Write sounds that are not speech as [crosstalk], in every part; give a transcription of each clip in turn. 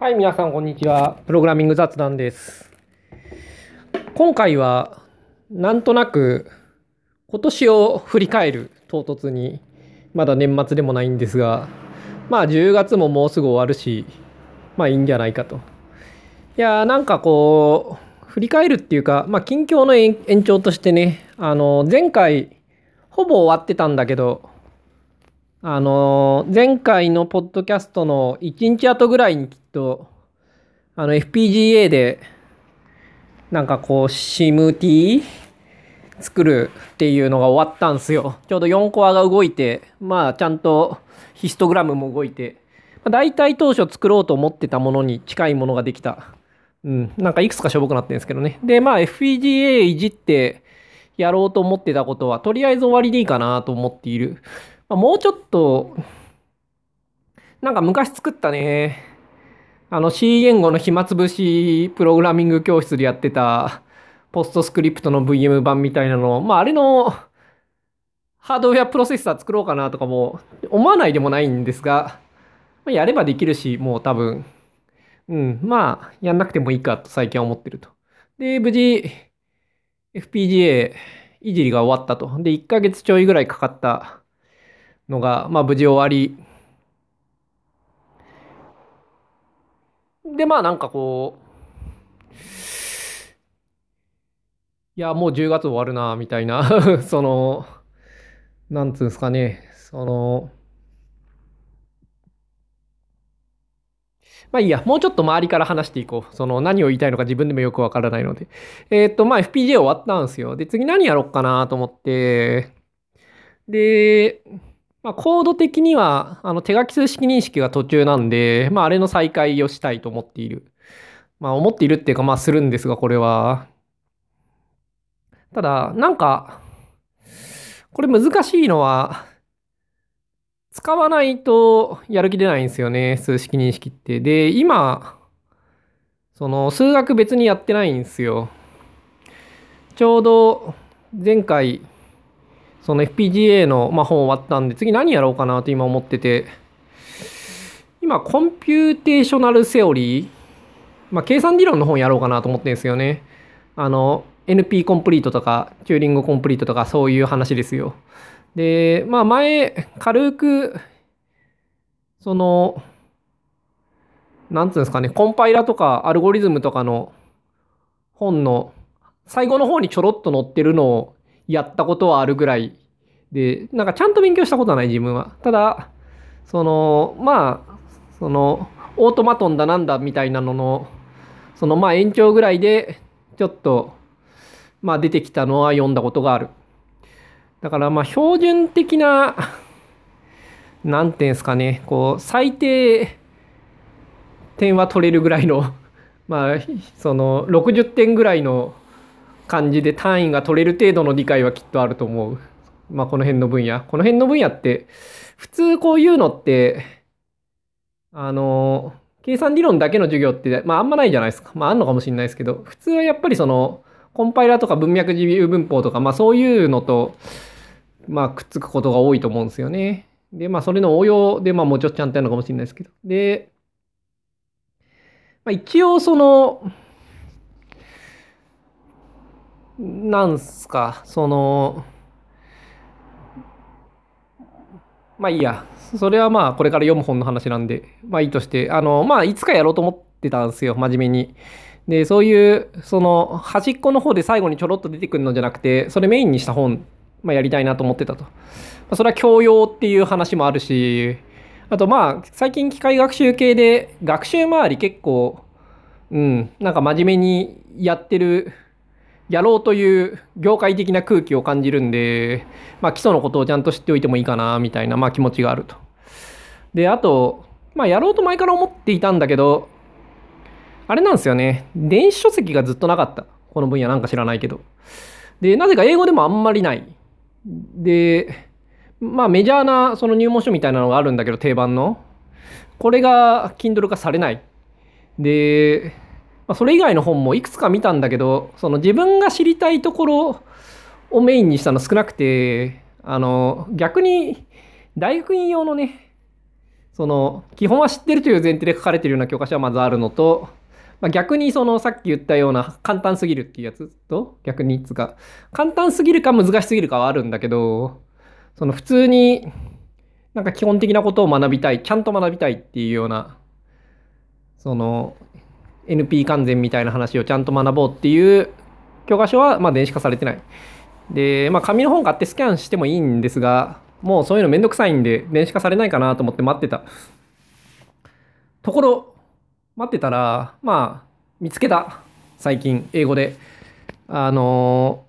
はい、皆さん、こんにちは。プログラミング雑談です。今回は、なんとなく、今年を振り返る唐突に、まだ年末でもないんですが、まあ、10月ももうすぐ終わるし、まあ、いいんじゃないかと。いやー、なんかこう、振り返るっていうか、まあ、近況の延延長としてね、あの、前回、ほぼ終わってたんだけど、あのー前回のポッドキャストの1日後ぐらいにきっと、あの FPGA で、なんかこう SIMT 作るっていうのが終わったんですよ。ちょうど4コアが動いて、まあちゃんとヒストグラムも動いて、まあ、大体当初作ろうと思ってたものに近いものができた。うん、なんかいくつかしょぼくなってるんですけどね。で、まあ FPGA いじってやろうと思ってたことは、とりあえず終わりでいいかなと思っている。ま、もうちょっと、なんか昔作ったね、あの C 言語の暇つぶしプログラミング教室でやってたポストスクリプトの VM 版みたいなの、まああれのハードウェアプロセッサー作ろうかなとかも思わないでもないんですが、ま、やればできるし、もう多分、うん、まあやんなくてもいいかと最近は思ってると。で、無事 FPGA いじりが終わったと。で、1ヶ月ちょいぐらいかかったのが、まあ無事終わり。で、まあなんかこう、いや、もう10月終わるな、みたいな、[laughs] その、なんつうんですかね、その、まあいいや、もうちょっと周りから話していこう。その何を言いたいのか自分でもよくわからないので。えーっと、まあ FPGA 終わったんですよ。で、次何やろっかなと思って、で、まあ、コード的には、あの、手書き数式認識が途中なんで、まあ、あれの再開をしたいと思っている。まあ、思っているっていうか、まあ、するんですが、これは。ただ、なんか、これ難しいのは、使わないとやる気出ないんですよね、数式認識って。で、今、その、数学別にやってないんですよ。ちょうど、前回、その FPGA の、まあ、本終わったんで、次何やろうかなと今思ってて、今、 computational theory、まあ、計算理論の本やろうかなと思ってるんですよね。あの、NP コンプリートとか、 Turing complete とか、そういう話ですよ。で、まあ、前、軽く、その、なんつうんですかね、コンパイラとかアルゴリズムとかの本の最後の方にちょろっと載ってるのをやったことはあるぐらいで、なんかちゃんと勉強したことはない自分は。ただ、その、まあ、その、オートマトンだなんだみたいなのの、そのまあ延長ぐらいで、ちょっと、まあ出てきたのは読んだことがある。だからまあ標準的な、なんていうんですかね、こう、最低点は取れるぐらいの、まあ、その60点ぐらいの感じで単位が取れる程度の理解はきっとあると思う。まあこの辺の分野。この辺の分野って、普通こういうのって、あの、計算理論だけの授業って、まああんまないじゃないですか。まああんのかもしれないですけど、普通はやっぱりその、コンパイラーとか文脈自由文法とか、まあそういうのと、まあくっつくことが多いと思うんですよね。で、まあそれの応用で、まあもうちょっとちゃんとやるのかもしれないですけど。で、まあ一応その、なんすか、その、まあいいや。それはまあこれから読む本の話なんで、まあいいとして、あの、まあいつかやろうと思ってたんですよ、真面目に。で、そういう、その、端っこの方で最後にちょろっと出てくるのじゃなくて、それメインにした本、まあやりたいなと思ってたと。まあ、それは教養っていう話もあるし、あとまあ、最近機械学習系で、学習周り結構、うん、なんか真面目にやってる、やろうという業界的な空気を感じるんで、まあ基礎のことをちゃんと知っておいてもいいかな、みたいな、まあ気持ちがあると。で、あと、まあやろうと前から思っていたんだけど、あれなんですよね。電子書籍がずっとなかった。この分野なんか知らないけど。で、なぜか英語でもあんまりない。で、まあメジャーなその入門書みたいなのがあるんだけど、定番の。これが Kindle 化されない。で、まあ、それ以外の本もいくつか見たんだけど、その自分が知りたいところをメインにしたの少なくて、あの、逆に大学院用のね、その、基本は知ってるという前提で書かれてるような教科書はまずあるのと、まあ、逆にそのさっき言ったような簡単すぎるっていうやつと逆につか簡単すぎるか難しすぎるかはあるんだけどその普通になんか基本的なことを学びたいちゃんと学びたいっていうようなその NP 完全みたいな話をちゃんと学ぼうっていう教科書はま電子化されてない。で、まあ紙の本買ってスキャンしてもいいんですが、もうそういうのめんどくさいんで電子化されないかなと思って待ってた。ところ、待ってたら、まあ、見つけた。最近、英語で。あの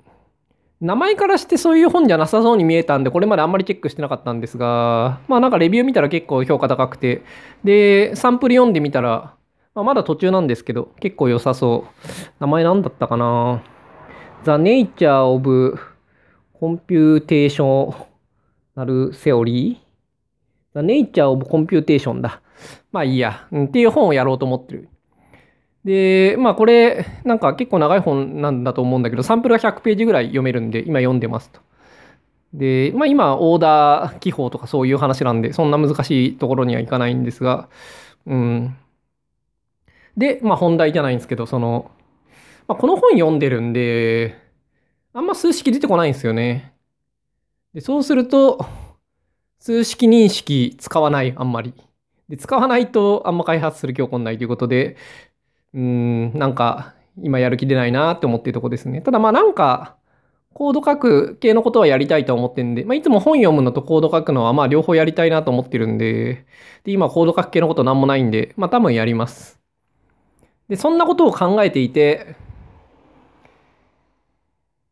名前からしてそういう本じゃなさそうに見えたんで、これまであんまりチェックしてなかったんですが、まあなんかレビュー見たら結構評価高くて、で、サンプル読んでみたら、まあ、まだ途中なんですけど、結構良さそう。名前なんだったかな ?The Nature of Computational Theory? The Nature of Computation だ。まあいいや、うん。っていう本をやろうと思ってる。で、まあこれ、なんか結構長い本なんだと思うんだけど、サンプルが100ページぐらい読めるんで、今読んでますと。で、まあ今、オーダー記法とかそういう話なんで、そんな難しいところにはいかないんですが、うん。で、まあ本題じゃないんですけど、その、まあ、この本読んでるんで、あんま数式出てこないんですよね。で、そうすると、数式認識使わない、あんまり。で、使わないとあんま開発する気起こんないということで、うん、なんか、今やる気出ないなって思ってるとこですね。ただまあなんか、コード書く系のことはやりたいと思ってるんで、まあ、いつも本読むのとコード書くのはまあ両方やりたいなと思ってるんで、で、今コード書く系のことなんもないんで、まあ多分やります。で、そんなことを考えていて、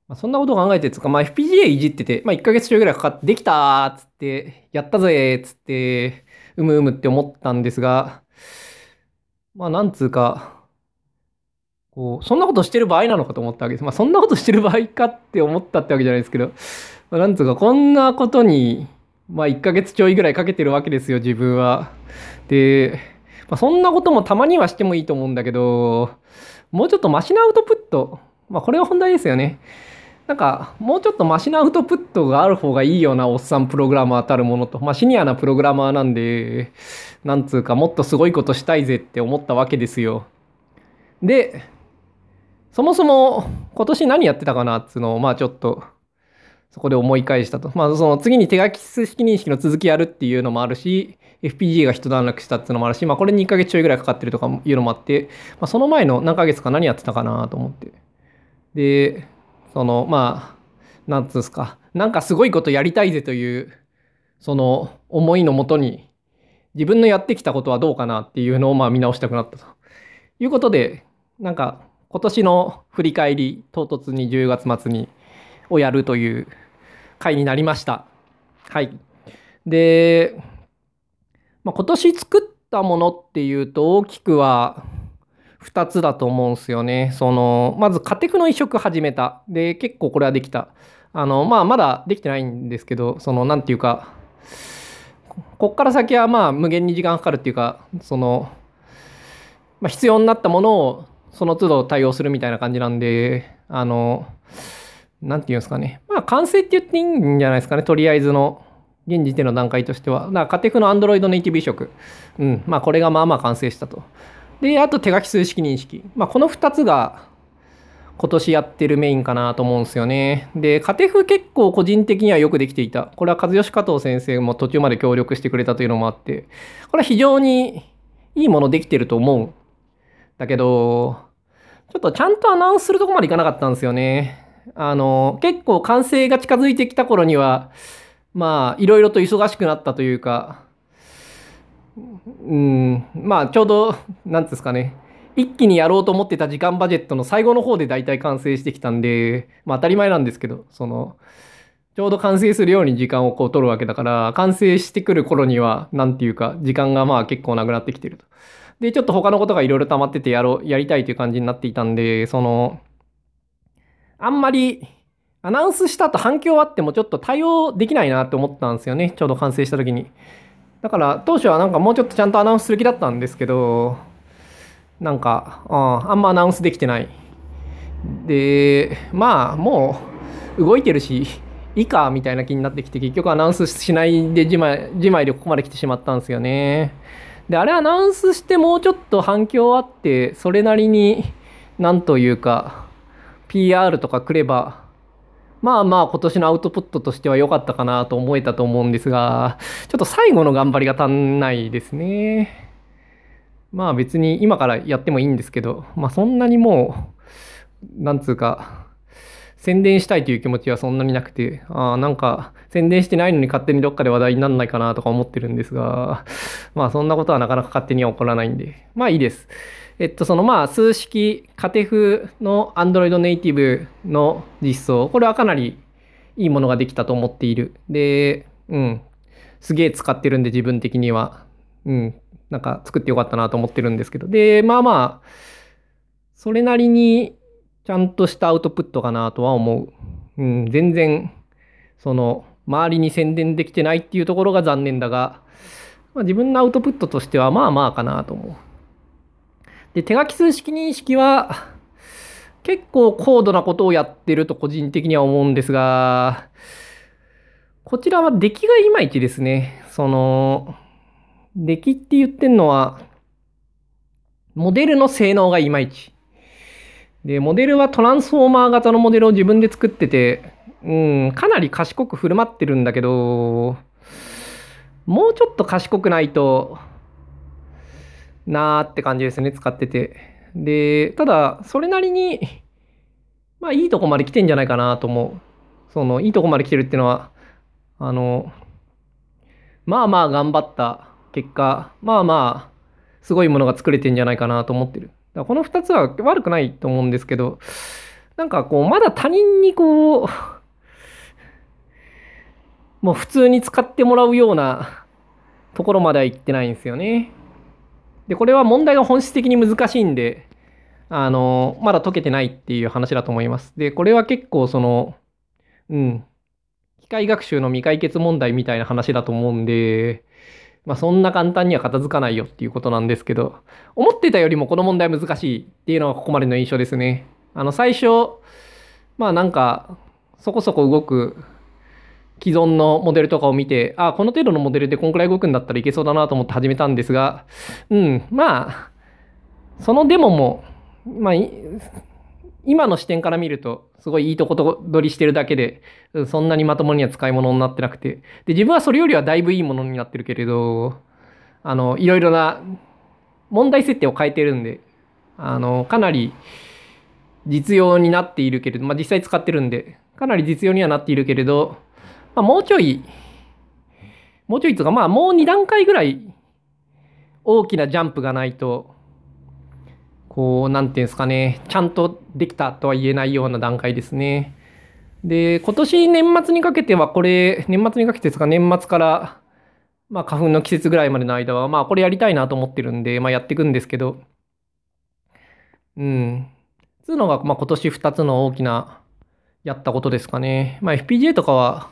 まあ、そんなことを考えてつうか、まあ、FPGA いじってて、まあ、1ヶ月中ぐらいかかって、できたーっつって、やったぜーっつって、うむうむって思ったんですが、まあ、なんつうか、こう、そんなことしてる場合なのかと思ったわけです。まあ、そんなことしてる場合かって思ったってわけじゃないですけど、まあ、なんつうか、こんなことに、まあ、1ヶ月ちょいぐらいかけてるわけですよ、自分は。で、まあ、そんなこともたまにはしてもいいと思うんだけど、もうちょっとマシなアウトプット。まあ、これが本題ですよね。なんか、もうちょっとマシなアウトプットがある方がいいようなおっさんプログラマーたるものと、まあ、シニアなプログラマーなんで、なんつうか、もっとすごいことしたいぜって思ったわけですよ。で、そもそも今年何やってたかなっつうのを、まあちょっと、そこで思い返したと。まあその次に手書き式認識の続きやるっていうのもあるし、FPGA が一段落したっていうのもあるし、まあこれ2ヶ月ちょいぐらいかかってるとかいうのもあって、まあその前の何ヶ月か何やってたかなと思って。で、そのまあ、なんつうんですか、なんかすごいことやりたいぜという、その思いのもとに、自分のやってきたことはどうかなっていうのをまあ見直したくなったということで、なんか今年の振り返り、唐突に10月末にをやるという回になりました。はい。で、まあ、今年作ったものっていうと大きくは2つだと思うんですよね。その、まず、カテクの移植始めた。で、結構これはできた。あの、まあ、まだできてないんですけど、その、なんていうか、こっから先はまあ無限に時間かかるっていうか、その、まあ、必要になったものをその都度対応するみたいな感じなんで、あの、なんていうんですかね。まあ、完成って言っていいんじゃないですかね。とりあえずの、現時点の段階としては。だから、カテフの Android ネイティブ移植。うん。まあ、これがまあまあ完成したと。で、あと手書き数式認識。まあ、この2つが、今年やってるメインかなと思うんですよね。で、カテフ結構個人的にはよくできていた。これは和義加藤先生も途中まで協力してくれたというのもあって、これは非常にいいものできてると思う。だけど、ちょっとちゃんとアナウンスするとこまでいかなかったんですよね。あの、結構完成が近づいてきた頃には、まあ、いろいろと忙しくなったというか、うん、まあ、ちょうど、なんですかね、一気にやろうと思ってた時間バジェットの最後の方で大体完成してきたんで、まあ当たり前なんですけど、その、ちょうど完成するように時間をこう取るわけだから、完成してくる頃には、なんていうか、時間がまあ結構なくなってきてると。で、ちょっと他のことがいろいろ溜まっててやろう、やりたいという感じになっていたんで、その、あんまり、アナウンスした後反響あってもちょっと対応できないなって思ったんですよね。ちょうど完成した時に。だから当初はなんかもうちょっとちゃんとアナウンスする気だったんですけど、なんか、ああんまアナウンスできてない。で、まあもう動いてるし、い以下みたいな気になってきて、結局アナウンスしないで自前自前でここまで来てしまったんですよね。で、あれアナウンスしてもうちょっと反響あって、それなりになんというか、PR とかくれば、まあまあ今年のアウトプットとしては良かったかなと思えたと思うんですが、ちょっと最後の頑張りが足んないですね。まあ別に今からやってもいいんですけど、まあそんなにもう、なんつうか、宣伝したいという気持ちはそんなになくて、ああ、なんか宣伝してないのに勝手にどっかで話題にならないかなとか思ってるんですが、まあそんなことはなかなか勝手には起こらないんで、まあいいです。えっと、そのまあ数式、カテフの Android ネイティブの実装、これはかなりいいものができたと思っている。で、うん、すげえ使ってるんで自分的には、うん、なんか作ってよかったなと思ってるんですけど、で、まあまあ、それなりにちゃんとしたアウトプットかなとは思う。うん、全然、その、周りに宣伝できてないっていうところが残念だが、まあ、自分のアウトプットとしてはまあまあかなと思う。で、手書き数式認識は、結構高度なことをやってると個人的には思うんですが、こちらは出来がいまいちですね。その、出来って言ってんのは、モデルの性能がいまいち。で、モデルはトランスフォーマー型のモデルを自分で作ってて、うん、かなり賢く振る舞ってるんだけど、もうちょっと賢くないと、なーって感じですね、使ってて。で、ただ、それなりに、まあ、いいとこまで来てんじゃないかなと思う。その、いいとこまで来てるっていうのは、あの、まあまあ頑張った結果、まあまあ、すごいものが作れてんじゃないかなと思ってる。だこの2つは悪くないと思うんですけど、なんかこう、まだ他人にこう、もう普通に使ってもらうようなところまでは行ってないんですよね。で、これは問題が本質的に難しいんで、あの、まだ解けてないっていう話だと思います。で、これは結構その、うん、機械学習の未解決問題みたいな話だと思うんで、まあ、そんな簡単には片付かないよっていうことなんですけど、思ってたよりもこの問題難しいっていうのがここまでの印象ですね。あの、最初、まあなんか、そこそこ動く既存のモデルとかを見て、あ、この程度のモデルでこんくらい動くんだったらいけそうだなと思って始めたんですが、うん、まあ、そのデモも、まあ、今の視点から見ると、すごいいいとこと取りしてるだけで、そんなにまともには使い物になってなくて、で、自分はそれよりはだいぶいいものになってるけれど、あの、いろいろな問題設定を変えてるんで、あの、かなり実用になっているけれど、まあ実際使ってるんで、かなり実用にはなっているけれど、まあ、もうちょい、もうちょいとか、まあ、もう2段階ぐらい大きなジャンプがないと、こう、なんていうんですかね、ちゃんとできたとは言えないような段階ですね。で、今年年末にかけてはこれ、年末にかけてですか、年末から、まあ、花粉の季節ぐらいまでの間は、まあ、これやりたいなと思ってるんで、まあ、やっていくんですけど、うん。つうのが、まあ、今年2つの大きな、やったことですかね。まあ、FPGA とかは、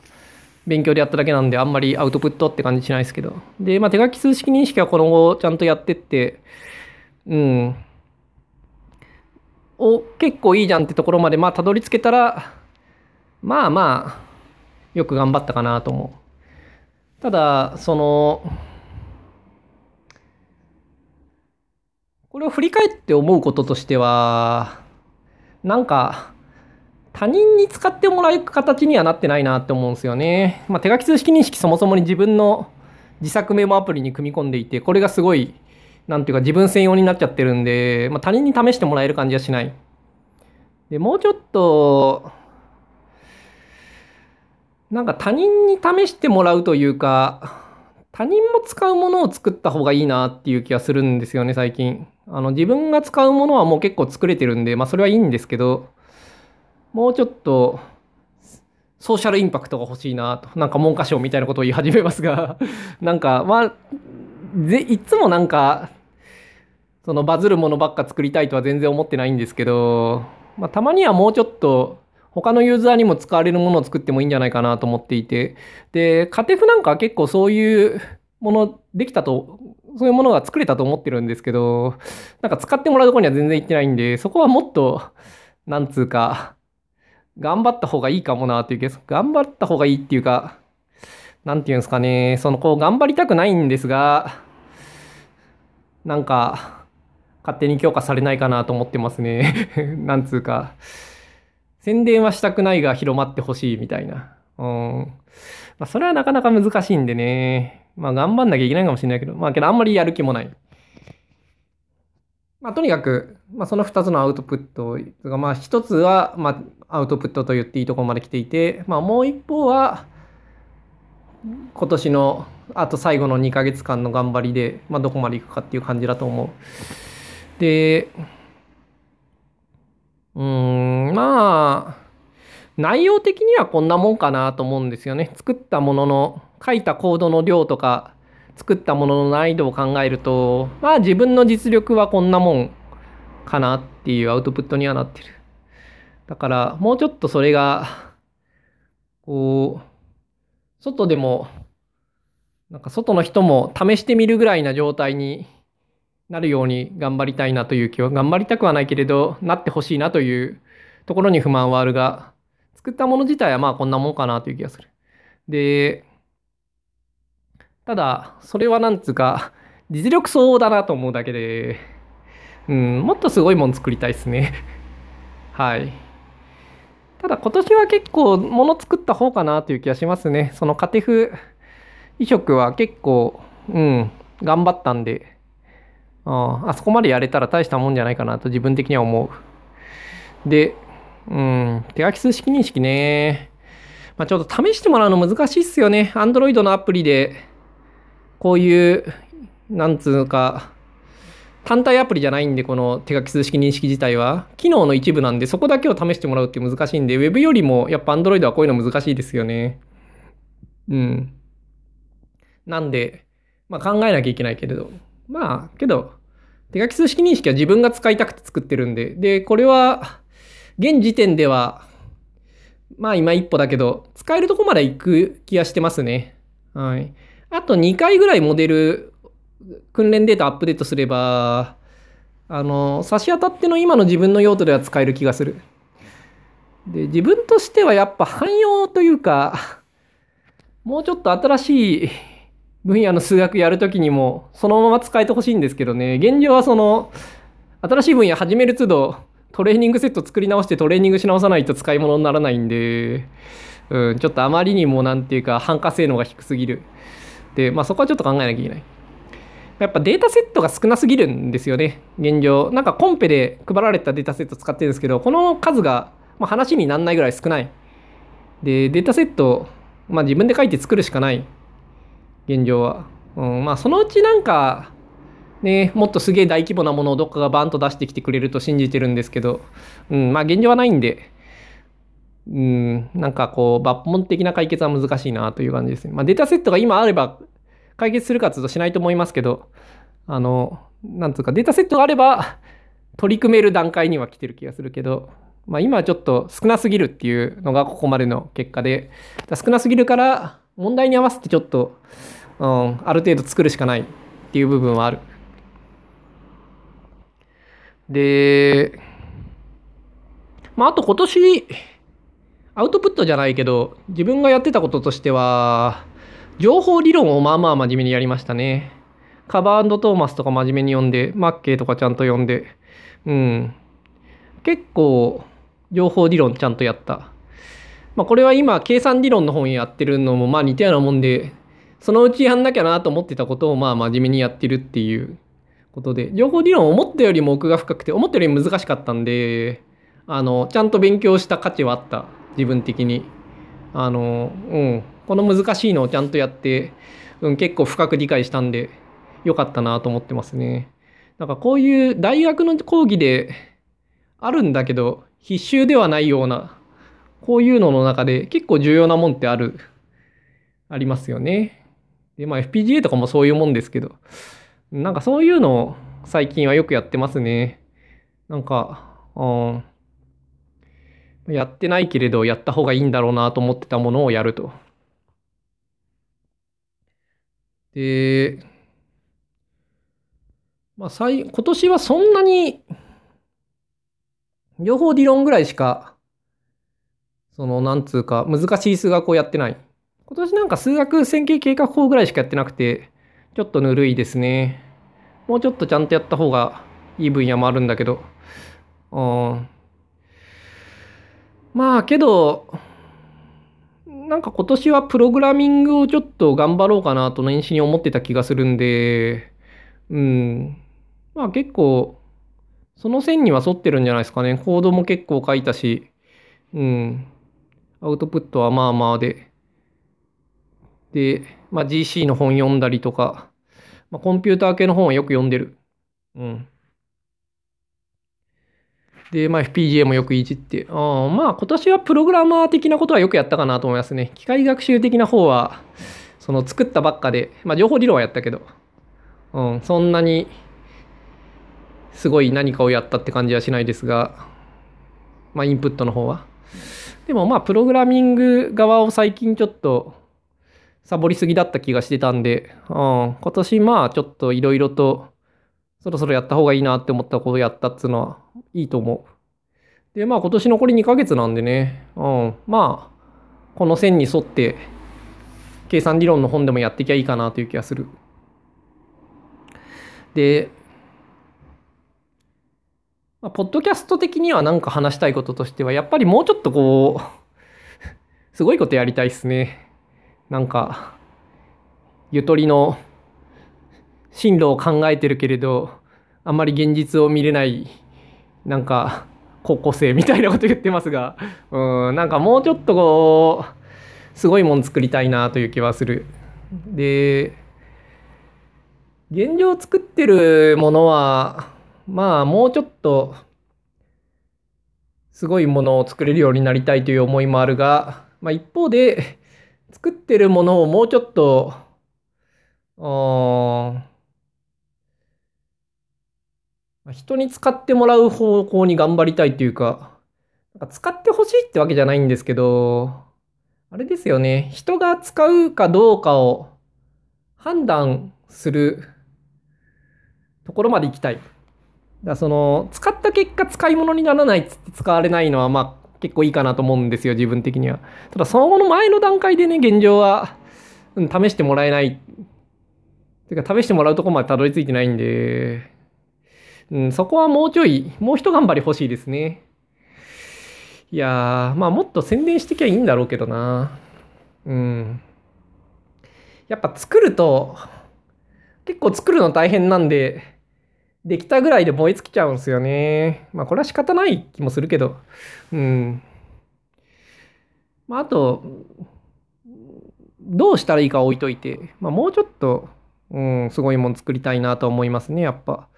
勉強でやっただけなんで、あんまりアウトプットって感じしないですけど。で、まあ、手書き数式認識はこの後ちゃんとやってって、うん。お、結構いいじゃんってところまで、まあ、たどり着けたら、まあまあ、よく頑張ったかなと思う。ただ、その、これを振り返って思うこととしては、なんか、他人に使ってもらう形にはなってないなって思うんですよね。まあ、手書き数式認識そもそもに自分の自作メモアプリに組み込んでいて、これがすごい、なんていうか自分専用になっちゃってるんで、まあ、他人に試してもらえる感じはしない。で、もうちょっと、なんか他人に試してもらうというか、他人も使うものを作った方がいいなっていう気がするんですよね、最近。あの、自分が使うものはもう結構作れてるんで、まあそれはいいんですけど、もうちょっと、ソーシャルインパクトが欲しいなと、なんか文科省みたいなことを言い始めますが [laughs] なんか、まあ、ぜいつもなんか、そのバズるものばっか作りたいとは全然思ってないんですけど、まあ、たまにはもうちょっと、他のユーザーにも使われるものを作ってもいいんじゃないかなと思っていて、で、カテフなんかは結構そういうものできたと、そういうものが作れたと思ってるんですけど、なんか使ってもらうとこには全然行ってないんで、そこはもっと、なんつうか、頑張った方がいいかもなっていう気が頑張った方がいいっていうか、なんていうんですかね、そのこう頑張りたくないんですが、なんか、勝手に強化されないかなと思ってますね。[laughs] なんつうか、宣伝はしたくないが広まってほしいみたいな。うん。まあ、それはなかなか難しいんでね。まあ、頑張んなきゃいけないかもしれないけど、まあ、けどあんまりやる気もない。まあ、とにかく、まあ、その2つのアウトプットが、まあ、1つは、まあ、アウトプットと言っていいところまで来ていて、まあ、もう一方は、今年のあと最後の2ヶ月間の頑張りで、まあ、どこまでいくかっていう感じだと思う。で、うーん、まあ、内容的にはこんなもんかなと思うんですよね。作ったものの、書いたコードの量とか、作ったものの難易度を考えると、まあ自分の実力はこんなもんかなっていうアウトプットにはなってる。だからもうちょっとそれが、こう、外でも、なんか外の人も試してみるぐらいな状態になるように頑張りたいなという気は、頑張りたくはないけれど、なってほしいなというところに不満はあるが、作ったもの自体はまあこんなもんかなという気がする。で、ただ、それはなんつうか、実力相応だなと思うだけで、うん、もっとすごいもん作りたいですね。はい。ただ今年は結構物作った方かなという気がしますね。そのカテフ移植は結構、うん、頑張ったんで、ああそこまでやれたら大したもんじゃないかなと自分的には思う。で、うん、手書き数式認識ね。まあ、ちょっと試してもらうの難しいっすよね。Android のアプリでこういう、なんつうか、単体アプリじゃないんで、この手書き数式認識自体は。機能の一部なんで、そこだけを試してもらうって難しいんで、Web よりもやっぱ Android はこういうの難しいですよね。うん。なんで、まあ考えなきゃいけないけれど。まあ、けど、手書き数式認識は自分が使いたくて作ってるんで、で、これは、現時点では、まあ今一歩だけど、使えるとこまで行く気がしてますね。はい。あと2回ぐらいモデル訓練データアップデートすれば、あの、差し当たっての今の自分の用途では使える気がする。で、自分としてはやっぱ汎用というか、もうちょっと新しい分野の数学やるときにもそのまま使えてほしいんですけどね、現状はその、新しい分野始める都度、トレーニングセット作り直してトレーニングし直さないと使い物にならないんで、うん、ちょっとあまりにもなんていうか、反価性能が低すぎる。で、まあそこはちょっと考えなきゃいけない。やっぱデータセットが少なすぎるんですよね、現状。なんかコンペで配られたデータセット使ってるんですけど、この数が、ま、話にならないぐらい少ない。で、データセット、まあ自分で書いて作るしかない。現状は。うん、まあそのうちなんか、ね、もっとすげえ大規模なものをどっかがバンと出してきてくれると信じてるんですけど、うん、まあ現状はないんで、うん、なんかこう、抜本的な解決は難しいなという感じですね。まあ、データセットが今あれば解決するかというとしないと思いますけど、あの、なんつうか、データセットがあれば取り組める段階には来てる気がするけど、まあ、今はちょっと少なすぎるっていうのがここまでの結果で、少なすぎるから問題に合わせてちょっと、うん、ある程度作るしかないっていう部分はある。で、まあ、あと今年、アウトプットじゃないけど、自分がやってたこととしては、情報理論をまあまあ真面目にやりましたね。カバートーマスとか真面目に読んで、マッケイとかちゃんと読んで、うん。結構、情報理論ちゃんとやった。まあこれは今、計算理論の本やってるのもまあ似たようなもんで、そのうちやんなきゃなと思ってたことをまあ真面目にやってるっていうことで、情報理論思ったよりも奥が深くて、思ったより難しかったんで、あの、ちゃんと勉強した価値はあった。自分的に。あの、うん、この難しいのをちゃんとやって、うん、結構深く理解したんで、よかったなと思ってますね。なんかこういう大学の講義であるんだけど、必修ではないような、こういうのの中で結構重要なもんってある、ありますよね。で、まあ FPGA とかもそういうもんですけど、なんかそういうのを最近はよくやってますね。なんか、うん。やってないけれどやった方がいいんだろうなと思ってたものをやると。で、まあ、今年はそんなに、両方理論ぐらいしかその、なんつうか、難しい数学をやってない。今年なんか数学線形計画法ぐらいしかやってなくて、ちょっとぬるいですね。もうちょっとちゃんとやった方がいい分野もあるんだけど。うん。まあ、けど、なんか今年はプログラミングをちょっと頑張ろうかなと年始に思ってた気がするんで、うん。まあ結構、その線には沿ってるんじゃないですかね。コードも結構書いたし、うん。アウトプットはまあまあで。で、まあ GC の本読んだりとか、まあ、コンピューター系の本はよく読んでる。うん。で、まあ FPGA もよくいじって。あまあ今年はプログラマー的なことはよくやったかなと思いますね。機械学習的な方は、その作ったばっかで、まあ情報理論はやったけど、うん、そんなにすごい何かをやったって感じはしないですが、まあインプットの方は。でもまあプログラミング側を最近ちょっとサボりすぎだった気がしてたんで、うん、今年まあちょっといろいろとそろそろやった方がいいなって思ったことをやったっつうのはいいと思う。で、まあ今年残り2ヶ月なんでね、うん、まあ、この線に沿って、計算理論の本でもやっていきゃいいかなという気がする。で、まあ、ポッドキャスト的には何か話したいこととしては、やっぱりもうちょっとこう、すごいことやりたいっすね。なんか、ゆとりの進路を考えてるけれど、あんまり現実を見れないなんか高校生みたいなこと言ってますがうんなんかもうちょっとこうすごいもん作りたいなという気はする。で現状作ってるものはまあもうちょっとすごいものを作れるようになりたいという思いもあるが、まあ、一方で作ってるものをもうちょっとうん人に使ってもらう方向に頑張りたいというか、なんか使ってほしいってわけじゃないんですけど、あれですよね。人が使うかどうかを判断するところまで行きたい。だその、使った結果使い物にならないっつって使われないのは、まあ結構いいかなと思うんですよ、自分的には。ただ、その後の前の段階でね、現状は、うん、試してもらえない。てか、試してもらうとこまでたどり着いてないんで、うん、そこはもうちょい、もう一頑張り欲しいですね。いやー、まあもっと宣伝してきゃいいんだろうけどな。うん。やっぱ作ると、結構作るの大変なんで、できたぐらいで燃え尽きちゃうんですよね。まあこれは仕方ない気もするけど。うん。まああと、どうしたらいいか置いといて、まあもうちょっと、うん、すごいもん作りたいなと思いますね、やっぱ。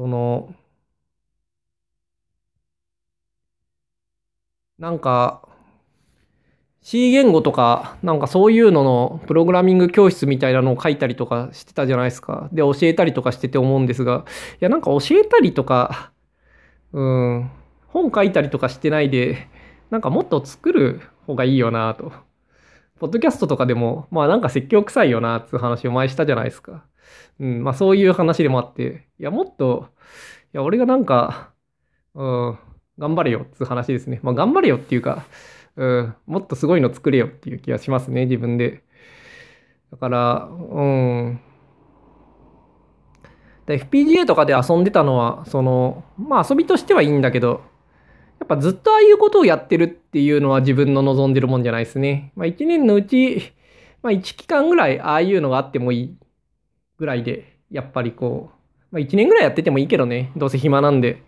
その、なんか、C 言語とか、なんかそういうののプログラミング教室みたいなのを書いたりとかしてたじゃないですか。で、教えたりとかしてて思うんですが、いや、なんか教えたりとか、[laughs] うん、本書いたりとかしてないで、なんかもっと作る方がいいよなと。ポッドキャストとかでも、まあなんか説教臭いよなっていう話を前したじゃないですか。うん、まあそういう話でもあって、いや、もっと、いや、俺がなんか、うん、頑張れよっていう話ですね。まあ頑張れよっていうか、うん、もっとすごいの作れよっていう気がしますね、自分で。だから、うん。FPGA とかで遊んでたのは、その、まあ遊びとしてはいいんだけど、やっぱずっとああいうことをやってるっていうのは自分の望んでるもんじゃないですね。まあ1年のうち、まあ1期間ぐらいああいうのがあってもいいぐらいで、やっぱりこう、まあ1年ぐらいやっててもいいけどね、どうせ暇なんで。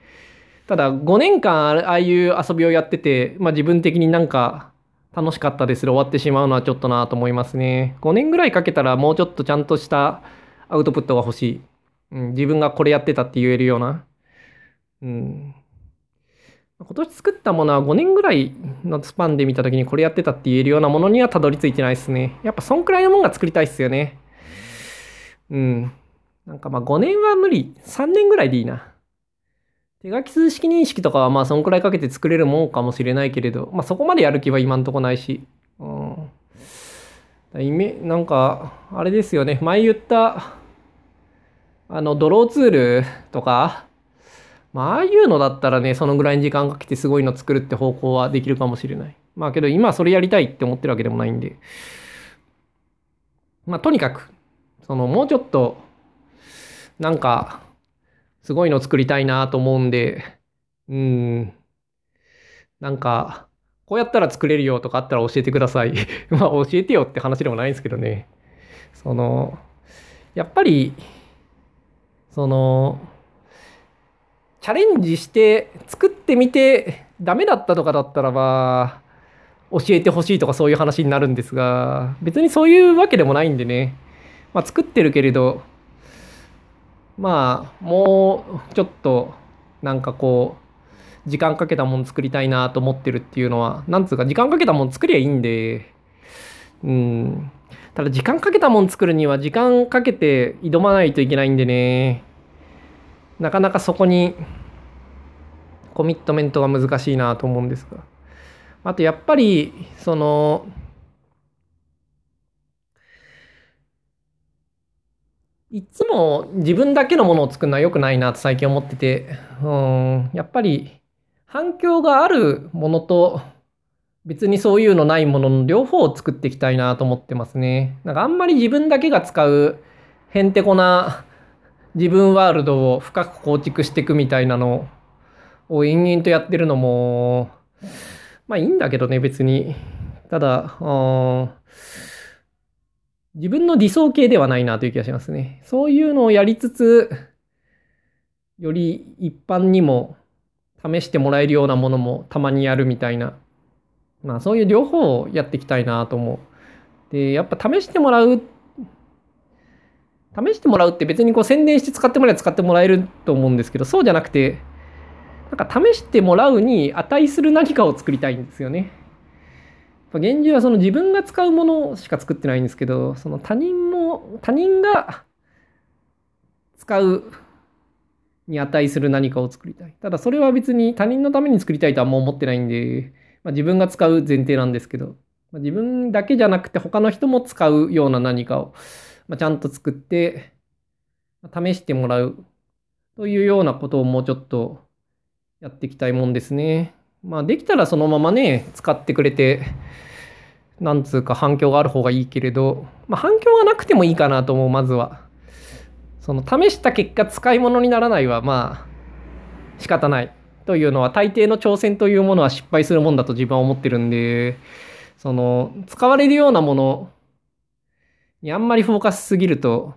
ただ5年間ああいう遊びをやってて、まあ自分的になんか楽しかったですで終わってしまうのはちょっとなと思いますね。5年ぐらいかけたらもうちょっとちゃんとしたアウトプットが欲しい。うん、自分がこれやってたって言えるような。うん。今年作ったものは5年ぐらいのスパンで見た時にこれやってたって言えるようなものにはたどり着いてないですね。やっぱそんくらいのもんが作りたいっすよね。うん。なんかまあ5年は無理。3年ぐらいでいいな。手書き数式認識とかはまあそんくらいかけて作れるもんかもしれないけれど、まあそこまでやる気は今んとこないし。うん。イメなんか、あれですよね。前言った、あの、ドローツールとか、まあ、ああいうのだったらね、そのぐらいに時間かけてすごいの作るって方向はできるかもしれない。まあけど今それやりたいって思ってるわけでもないんで。まあとにかく、そのもうちょっと、なんか、すごいの作りたいなと思うんで、うん、なんか、こうやったら作れるよとかあったら教えてください。[laughs] まあ教えてよって話でもないんですけどね。その、やっぱり、その、チャレンジして作ってみてダメだったとかだったらば教えてほしいとかそういう話になるんですが別にそういうわけでもないんでね、まあ、作ってるけれどまあもうちょっとなんかこう時間かけたもん作りたいなと思ってるっていうのはなんつうか時間かけたもん作りゃいいんでうん。ただ時間かけたもん作るには時間かけて挑まないといけないんでね。なかなかそこにコミットメントが難しいなと思うんですが。あとやっぱりそのいつも自分だけのものを作るのは良くないなと最近思っててうんやっぱり反響があるものと別にそういうのないものの両方を作っていきたいなと思ってますね。なんかあんまり自分だけが使うへんてこな自分ワールドを深く構築していくみたいなのを延々とやってるのも、まあいいんだけどね、別に。ただ、うん自分の理想形ではないなという気がしますね。そういうのをやりつつ、より一般にも試してもらえるようなものもたまにやるみたいな。まあそういう両方をやっていきたいなと思う。で、やっぱ試してもらう試してもらうって別にこう宣伝して使ってもらえば使ってもらえると思うんですけど、そうじゃなくて、なんか試してもらうに値する何かを作りたいんですよね。現状はその自分が使うものしか作ってないんですけど、その他人も、他人が使うに値する何かを作りたい。ただそれは別に他人のために作りたいとはもう思ってないんで、まあ、自分が使う前提なんですけど、まあ、自分だけじゃなくて他の人も使うような何かをまあ、ちゃんと作って、試してもらうというようなことをもうちょっとやっていきたいもんですね。まあできたらそのままね、使ってくれて、なんつうか反響がある方がいいけれど、まあ、反響がなくてもいいかなと思う、まずは。その試した結果使い物にならないはまあ仕方ないというのは大抵の挑戦というものは失敗するもんだと自分は思ってるんで、その使われるようなものにあんまりフォーカスすぎると、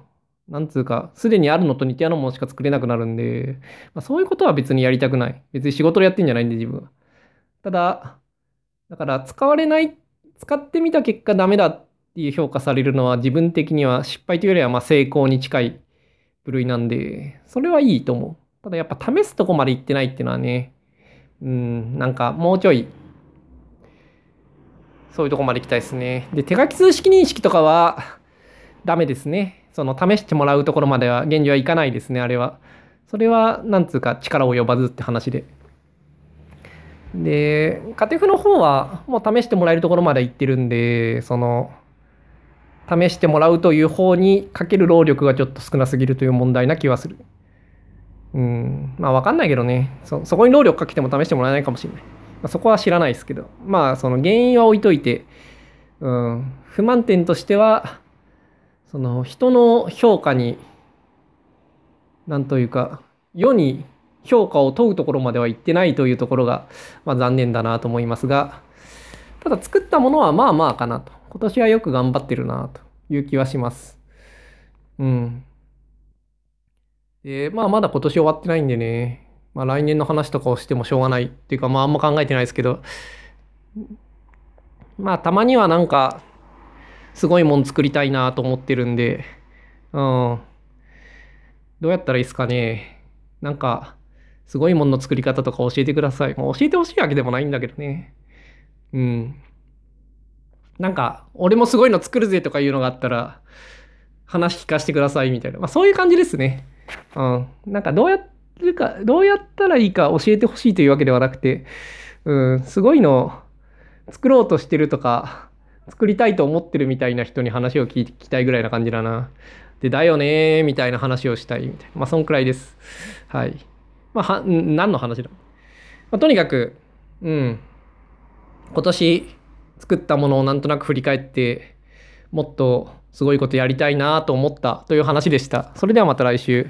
なんつうか、すでにあるのと似たようなものしか作れなくなるんで、まあ、そういうことは別にやりたくない。別に仕事でやってんじゃないんで、自分は。ただ、だから使われない、使ってみた結果ダメだっていう評価されるのは自分的には失敗というよりはま成功に近い部類なんで、それはいいと思う。ただやっぱ試すとこまで行ってないっていうのはね、うん、なんかもうちょい、そういうとこまで行きたいですね。で、手書き数式認識とかは、ダメですね。その試してもらうところまでは現状はいかないですね、あれは。それは、なんつうか力及ばずって話で。で、カテフの方はもう試してもらえるところまで行ってるんで、その、試してもらうという方にかける労力がちょっと少なすぎるという問題な気はする。うん、まあわかんないけどねそ、そこに労力かけても試してもらえないかもしれない。まあ、そこは知らないですけど、まあその原因は置いといて、うん、不満点としては、その人の評価に何というか世に評価を問うところまでは行ってないというところが、まあ、残念だなと思いますがただ作ったものはまあまあかなと。今年はよく頑張ってるなという気はします。うん。でまあまだ今年終わってないんでね。まあ来年の話とかをしてもしょうがないっていうかまああんま考えてないですけど。まあたまにはなんかすごいもん作りたいなと思ってるんで、うん。どうやったらいいですかね。なんか、すごいもんの作り方とか教えてください。もう教えてほしいわけでもないんだけどね。うん。なんか、俺もすごいの作るぜとかいうのがあったら、話聞かせてくださいみたいな。まあそういう感じですね。うん。なんかどうやってるか、どうやったらいいか教えてほしいというわけではなくて、うん、すごいの作ろうとしてるとか、作りたいと思ってるみたいな人に話を聞きたいぐらいな感じだな。で、だよねーみたいな話をしたいみたいな。まあ、そんくらいです。はい。まあ、は何の話だ、まあ、とにかく、うん、今年作ったものをなんとなく振り返って、もっとすごいことやりたいなと思ったという話でした。それではまた来週。